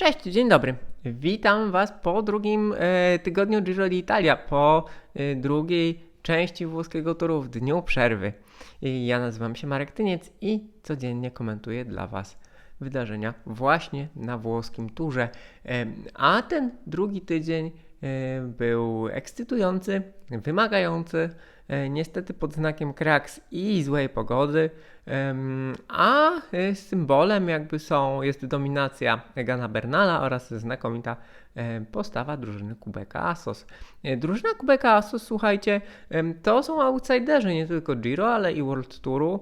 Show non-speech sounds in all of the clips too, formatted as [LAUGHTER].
Cześć, dzień dobry. Witam Was po drugim e, tygodniu Giro d'Italia, po e, drugiej części włoskiego toru w dniu przerwy. I ja nazywam się Marek Tyniec i codziennie komentuję dla Was wydarzenia właśnie na włoskim turze. E, a ten drugi tydzień e, był ekscytujący, wymagający, niestety pod znakiem kraks i złej pogody, a e, symbolem jakby są, jest dominacja Egana Bernala oraz znakomita e, postawa drużyny Kubeka Asos. E, Drużyna Kubeka Asos, słuchajcie, to są outsiderzy nie tylko Giro, ale i World Touru.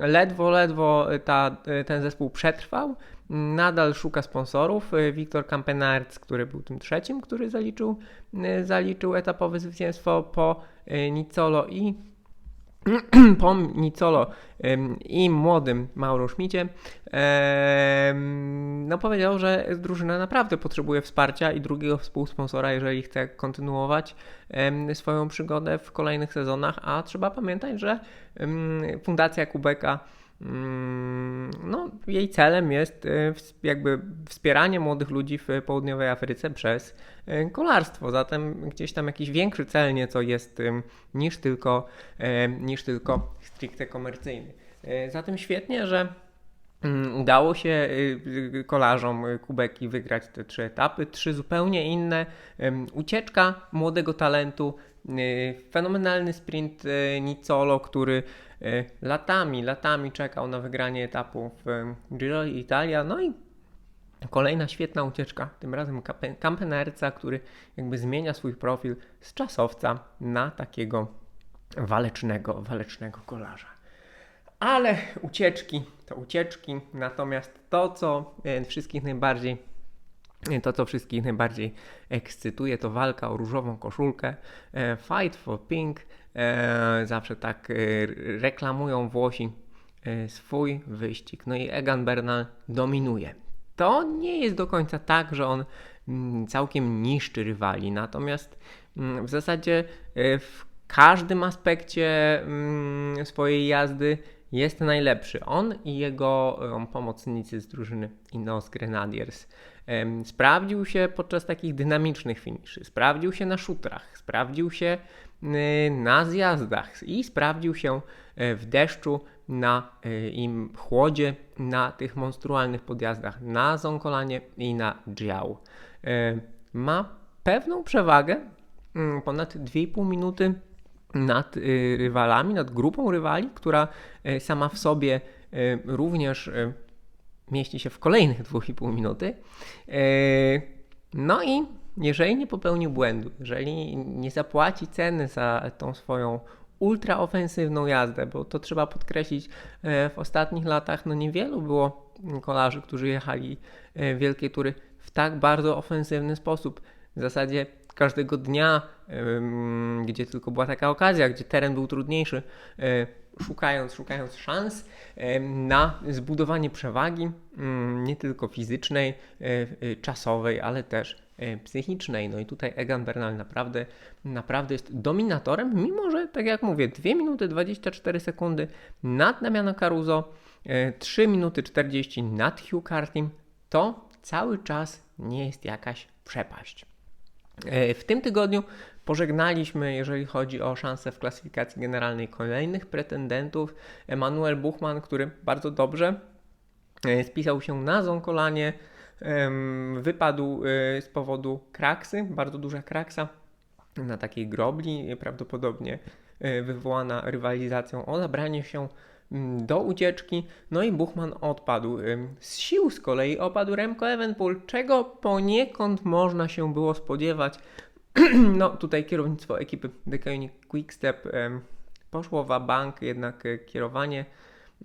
Ledwo, ledwo ta, ten zespół przetrwał. Nadal szuka sponsorów. E, Wiktor Kampenarc, który był tym trzecim, który zaliczył, e, zaliczył etapowe zwycięstwo po e, Nicolo i [CLEARS THROAT] po Nicolo i młodym Mauro Schmidzie, no powiedział, że drużyna naprawdę potrzebuje wsparcia i drugiego współsponsora, jeżeli chce kontynuować swoją przygodę w kolejnych sezonach, a trzeba pamiętać, że Fundacja Kubeka no, jej celem jest e, jakby wspieranie młodych ludzi w południowej Afryce przez e, kolarstwo. Zatem gdzieś tam jakiś większy cel nieco jest niż tylko, e, niż tylko stricte komercyjny. Zatem świetnie, że mm, udało się y, kolarzom y, Kubeki wygrać te trzy etapy, trzy zupełnie inne. Ucieczka młodego talentu, fenomenalny sprint y, Nicolo, który y, latami, latami czekał na wygranie etapu w Giro Italia, no i Kolejna świetna ucieczka, tym razem Kampenerca, który jakby zmienia swój profil z czasowca na takiego walecznego, walecznego kolarza. Ale ucieczki to ucieczki, natomiast to, co wszystkich najbardziej to, co wszystkich najbardziej ekscytuje, to walka o różową koszulkę. E, Fight for Pink. E, Zawsze tak e, reklamują Włosi swój wyścig. No i Egan Bernal dominuje. To nie jest do końca tak, że on mm, całkiem niszczy rywali, natomiast mm, w zasadzie w każdym aspekcie mm, swojej jazdy jest najlepszy. On i jego pomocnicy z drużyny Ineos Grenadiers. Sprawdził się podczas takich dynamicznych finiszy, sprawdził się na szutrach, sprawdził się y, na zjazdach i sprawdził się e, w deszczu na y, im chłodzie na tych monstrualnych podjazdach na Zonkolanie i na Dział. Ma pewną przewagę, mm, ponad 2,5 minuty nad y, rywalami, nad grupą rywali, która sama w sobie również mieści się w kolejnych 2,5 minuty. Y, No i jeżeli nie popełni błędu, jeżeli nie zapłaci ceny za tą swoją ultraofensywną jazdę, bo to trzeba podkreślić, e, w ostatnich latach no niewielu było kolarzy, którzy jechali e, wielkie tury w tak bardzo ofensywny sposób. W zasadzie każdego dnia, gdzie tylko była taka okazja, gdzie teren był trudniejszy, e, szukając, szukając szans na zbudowanie przewagi, mm, nie tylko fizycznej, e, e, czasowej, ale też e, psychicznej. No i tutaj Egan Bernal naprawdę, naprawdę jest dominatorem, mimo że, tak jak mówię, 2 minuty 24 sekundy nad Damiano Caruso, e, 3 minuty 40 nad Hugh Cartim, to cały czas nie jest jakaś przepaść. E, W tym tygodniu pożegnaliśmy, jeżeli chodzi o szanse w klasyfikacji generalnej, kolejnych pretendentów. Emanuel Buchmann, który bardzo dobrze e, spisał się na Zonkolanie, wypadł e, z powodu kraksy, bardzo duża kraksa na takiej grobli, prawdopodobnie wywołana rywalizacją o zabranie się do ucieczki. No i Buchmann odpadł. Z sił z kolei opadł Remco Evenpool, czego poniekąd można się było spodziewać. [CLEARS THROAT] No tutaj kierownictwo ekipy Koenig Quickstep poszło w bank, jednak e, kierowanie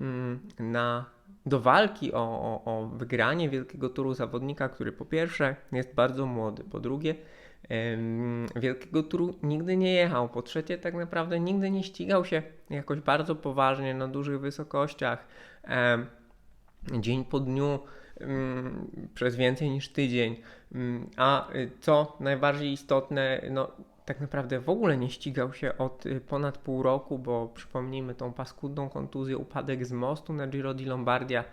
mm, na, do walki o, o, o wygranie wielkiego turu zawodnika, który po pierwsze jest bardzo młody, po drugie wielkiego turu nigdy nie jechał, po trzecie tak naprawdę nigdy nie ścigał się jakoś bardzo poważnie na dużych wysokościach. Dzień po dniu mm, przez więcej niż tydzień. Mm, A y, co najbardziej istotne, no tak naprawdę w ogóle nie ścigał się od y, ponad pół roku, bo przypomnijmy tą paskudną kontuzję, upadek z mostu na Giro di Lombardia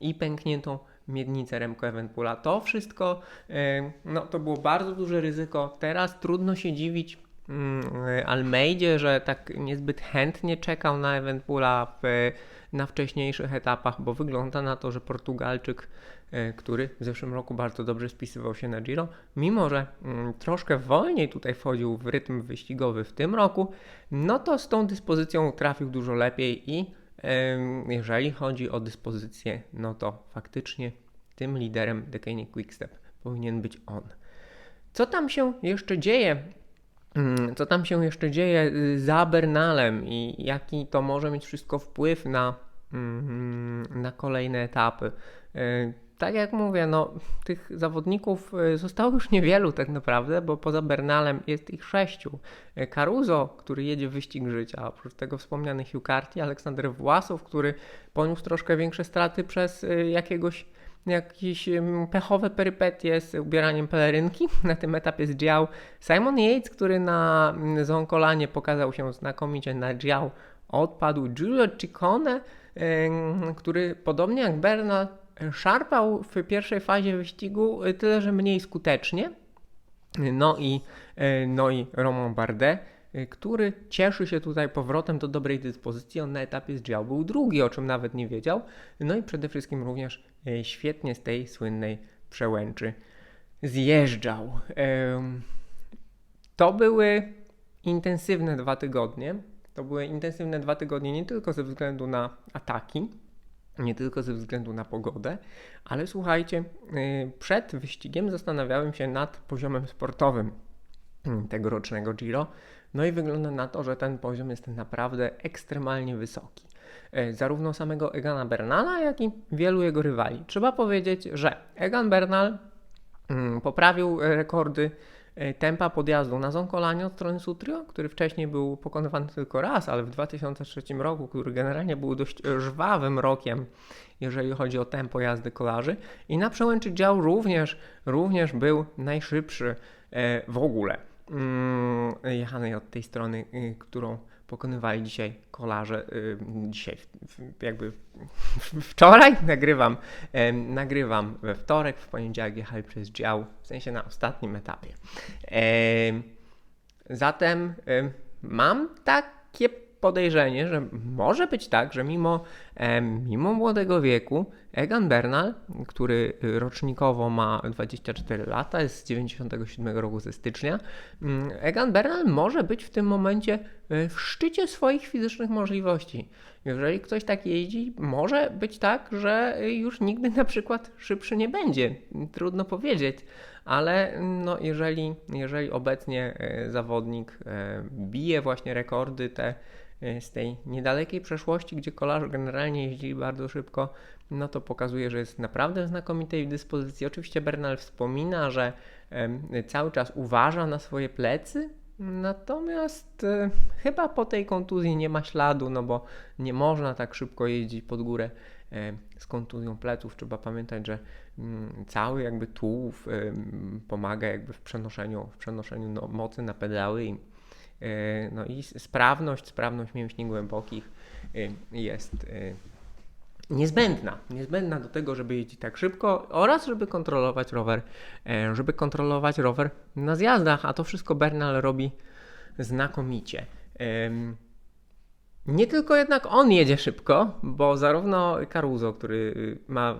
i pękniętą miednicę Remco Evenpoola. To wszystko, no to było bardzo duże ryzyko. Teraz trudno się dziwić mm, Almeidzie, że tak niezbyt chętnie czekał na Evenpoola w, na wcześniejszych etapach, bo wygląda na to, że Portugalczyk E, który w zeszłym roku bardzo dobrze spisywał się na Giro, mimo że mm, troszkę wolniej tutaj wchodził w rytm wyścigowy w tym roku, no to z tą dyspozycją trafił dużo lepiej i jeżeli chodzi o dyspozycję, no to faktycznie tym liderem Decanic Quickstep powinien być on. Co tam się jeszcze dzieje mm, co tam się jeszcze dzieje y, za Bernalem i jaki to może mieć wszystko wpływ na, mm, na kolejne etapy. Tak jak mówię, no, tych zawodników y, zostało już niewielu tak naprawdę, bo poza Bernalem jest ich sześciu. Y, Caruso, który jedzie wyścig życia, oprócz tego wspomniany Hugh Carty, Aleksander Własow, który poniósł troszkę większe straty przez y, jakiegoś jakieś pechowe perypetie z ubieraniem pelerynki. [LAUGHS] Na tym etapie zdział Simon Yates, który na Zonkolanie pokazał się znakomicie na dział, odpadł. Giulio Ciccone, który podobnie jak Bernal szarpał w pierwszej fazie wyścigu y, tyle, że mniej skutecznie. No i, y, no i Romain Bardet, y, który cieszy się tutaj powrotem do dobrej dyspozycji. On na etapie zdział był drugi, o czym nawet nie wiedział. No i przede wszystkim również świetnie z tej słynnej przełęczy zjeżdżał. To były intensywne dwa tygodnie. To były intensywne dwa tygodnie nie tylko ze względu na ataki, nie tylko ze względu na pogodę, ale słuchajcie, y, przed wyścigiem zastanawiałem się nad poziomem sportowym mm, tegorocznego Giro. No i wygląda na to, że ten poziom jest naprawdę ekstremalnie wysoki. Y, zarówno samego Egana Bernala, jak i wielu jego rywali. Trzeba powiedzieć, że Egan Bernal mm, poprawił rekordy tempa podjazdu na Zonkolanie od strony Sutrio, który wcześniej był pokonywany tylko raz, ale w 2003 roku, który generalnie był dość żwawym rokiem, jeżeli chodzi o tempo jazdy kolarzy. I na przełęczy dział również, również był najszybszy e, w ogóle mm, jechanej od tej strony, y, którą pokonywali dzisiaj kolarze, y, dzisiaj jakby wczoraj nagrywam, nagrywam we wtorek, w poniedziałek jechali przez dział, w sensie na ostatnim etapie. Zatem mam takie podejrzenie, że może być tak, że mimo, mimo młodego wieku Egan Bernal, który rocznikowo ma 24 lata, jest z 97 roku ze stycznia, mm, Egan Bernal może być w tym momencie e, w szczycie swoich fizycznych możliwości. Jeżeli ktoś tak jeździ, może być tak, że już nigdy na przykład szybszy nie będzie. Trudno powiedzieć, ale no jeżeli, jeżeli obecnie e, zawodnik e, bije właśnie rekordy te E, z tej niedalekiej przeszłości, gdzie kolarze generalnie jeździli bardzo szybko, no to pokazuje, że jest naprawdę w znakomitej dyspozycji. Oczywiście Bernal wspomina, że cały czas uważa na swoje plecy, natomiast e, chyba po tej kontuzji nie ma śladu, no bo nie można tak szybko jeździć pod górę e, z kontuzją pleców. Trzeba pamiętać, że mm, cały jakby tułów pomaga jakby w przenoszeniu, w przenoszeniu no, mocy na pedały i E, no i sprawność, sprawność mięśni głębokich e, jest e, niezbędna. Niezbędna do tego, żeby jeździć tak szybko oraz żeby kontrolować rower, żeby kontrolować rower na zjazdach, a to wszystko Bernal robi znakomicie. Nie tylko jednak on jedzie szybko, bo zarówno Caruso, który ma,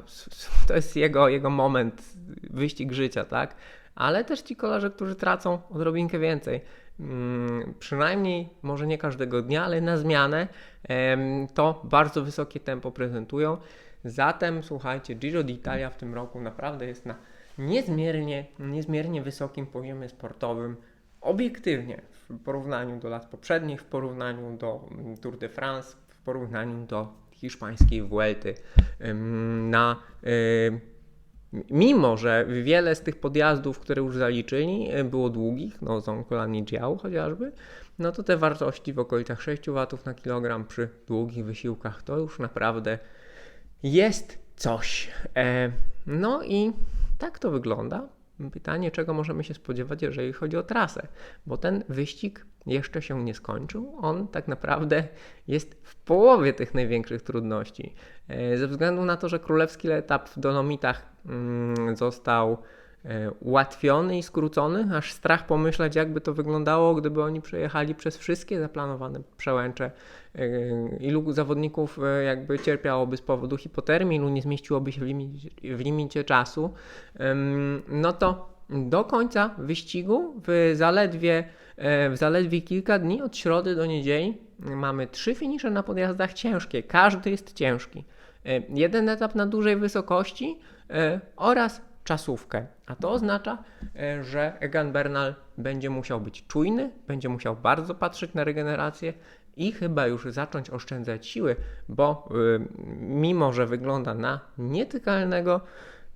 to jest jego, jego moment, wyścig życia, tak? Ale też ci kolarze, którzy tracą odrobinkę więcej. Mm, przynajmniej może nie każdego dnia, ale na zmianę to bardzo wysokie tempo prezentują. Zatem słuchajcie, Giro d'Italia w tym roku naprawdę jest na niezmiernie, niezmiernie wysokim poziomie sportowym, obiektywnie w porównaniu do lat poprzednich, w porównaniu do mm, Tour de France, w porównaniu do hiszpańskiej Vuelty. Na Mimo, że wiele z tych podjazdów, które już zaliczyli, było długich, no Zonkolani Dział chociażby, no to te wartości w okolicach 6 W na kilogram przy długich wysiłkach to już naprawdę jest coś. E, no i tak to wygląda. Pytanie, czego możemy się spodziewać, jeżeli chodzi o trasę, bo ten wyścig jeszcze się nie skończył. On tak naprawdę jest w połowie tych największych trudności. E, ze względu na to, że królewski etap w Dolomitach mm, został ułatwiony i skrócony, aż strach pomyśleć, jakby to wyglądało, gdyby oni przejechali przez wszystkie zaplanowane przełęcze. E, ilu zawodników jakby cierpiałoby z powodu hipotermii, ilu nie zmieściłoby się w limicie, w limicie czasu, no to do końca wyścigu w zaledwie E, w zaledwie kilka dni od środy do niedzieli mamy trzy finisze na podjazdach ciężkie. Każdy jest ciężki. E, jeden etap na dużej wysokości e, oraz czasówkę. A to oznacza, że Egan Bernal będzie musiał być czujny, będzie musiał bardzo patrzeć na regenerację i chyba już zacząć oszczędzać siły, bo mimo, że wygląda na nietykalnego,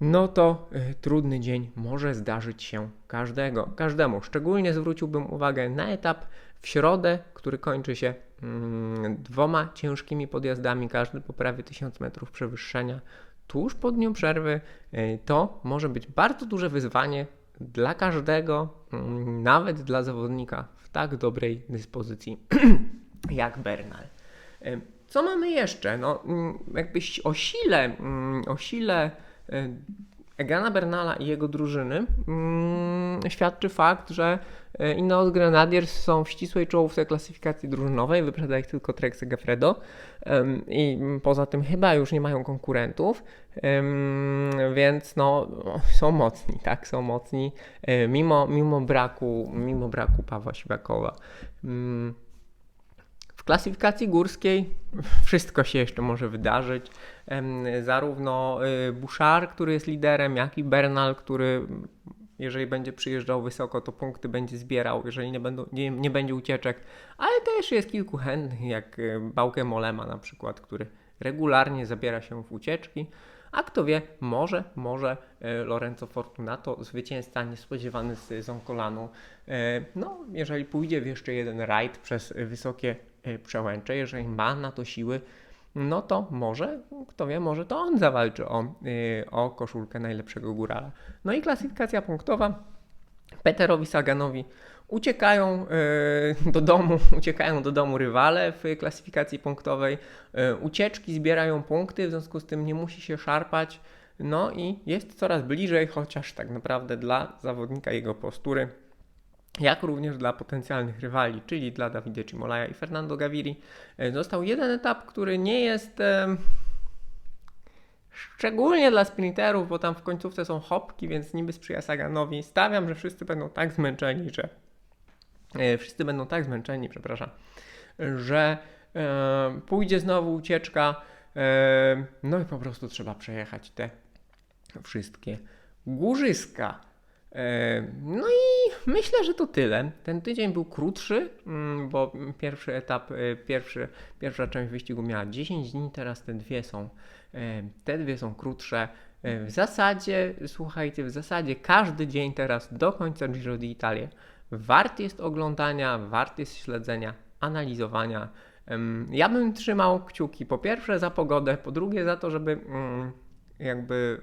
no to y, trudny dzień może zdarzyć się każdego, każdemu. Szczególnie zwróciłbym uwagę na etap w środę, który kończy się mm, dwoma ciężkimi podjazdami, każdy po prawie 1000 metrów przewyższenia. Tuż po dniu przerwy y, to może być bardzo duże wyzwanie dla każdego, mm, nawet dla zawodnika w tak dobrej dyspozycji [CLEARS THROAT] jak Bernal. Y, co mamy jeszcze? No, mm, jakbyś o sile, o sile E, Egana Bernala i jego drużyny mm, świadczy fakt, że Ineos Grenadiers są w ścisłej czołówce klasyfikacji drużynowej, wyprzedza ich tylko Trek Segafredo i poza tym chyba już nie mają konkurentów, więc no, są mocni, tak, są mocni, e, mimo, mimo, braku, mimo braku Pawła Siwakowa. Mm, klasyfikacji górskiej [LAUGHS] wszystko się jeszcze może wydarzyć. Zarówno y, Bouchard, który jest liderem, jak i Bernal, który jeżeli będzie przyjeżdżał wysoko, to punkty będzie zbierał, jeżeli nie, będą, nie, nie będzie ucieczek. Ale też jest kilku chętnych, jak y, Bałkę Molema na przykład, który regularnie zabiera się w ucieczki. A kto wie, może, może y, Lorenzo Fortunato, zwycięzca niespodziewany z Zonkolanu, no, jeżeli pójdzie w jeszcze jeden rajd przez wysokie Y, przełęcze, jeżeli ma na to siły, no to może, kto wie, może to on zawalczy o, y, o koszulkę najlepszego górala. No i klasyfikacja punktowa. Peterowi Saganowi uciekają y, do domu, [LAUGHS] uciekają do domu rywale w klasyfikacji punktowej. Ucieczki zbierają punkty, w związku z tym nie musi się szarpać. No i jest coraz bliżej, chociaż tak naprawdę dla zawodnika jego postury jak również dla potencjalnych rywali, czyli dla Davide Cimolaja i Fernando Gaviri. E, został jeden etap, który nie jest e, szczególnie dla sprinterów, bo tam w końcówce są hopki, więc niby sprzyja Saganowi. Stawiam, że wszyscy będą tak zmęczeni, że e, wszyscy będą tak zmęczeni, przepraszam, że pójdzie znowu ucieczka, no i po prostu trzeba przejechać te wszystkie górzyska. No i myślę, że to tyle. Ten tydzień był krótszy, mm, bo pierwszy etap, e, pierwszy, pierwsza część wyścigu miała 10 dni, teraz te dwie są, e, te dwie są krótsze. E, w zasadzie, słuchajcie, w zasadzie każdy dzień teraz do końca Giro d'Italia wart jest oglądania, wart jest śledzenia, analizowania. Ja bym trzymał kciuki po pierwsze za pogodę, po drugie za to, żeby mm, jakby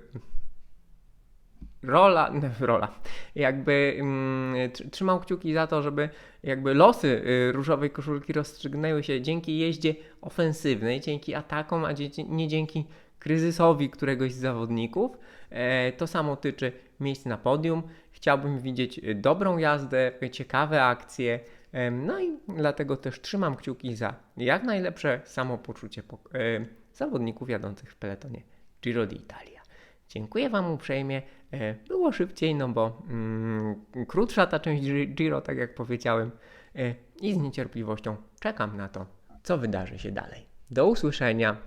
rola, [LAUGHS] rola, jakby mm, trzymał kciuki za to, żeby jakby losy y, różowej koszulki rozstrzygnęły się dzięki jeździe ofensywnej, dzięki atakom, a nie dzięki kryzysowi któregoś z zawodników. E, to samo tyczy miejsc na podium. Chciałbym widzieć dobrą jazdę, ciekawe akcje. No i dlatego też trzymam kciuki za jak najlepsze samopoczucie zawodników jadących w peletonie Giro d'Italia. Dziękuję Wam uprzejmie. E, było szybciej, no bo mm, krótsza ta część Giro, tak jak powiedziałem, e, i z niecierpliwością czekam na to, co wydarzy się dalej. Do usłyszenia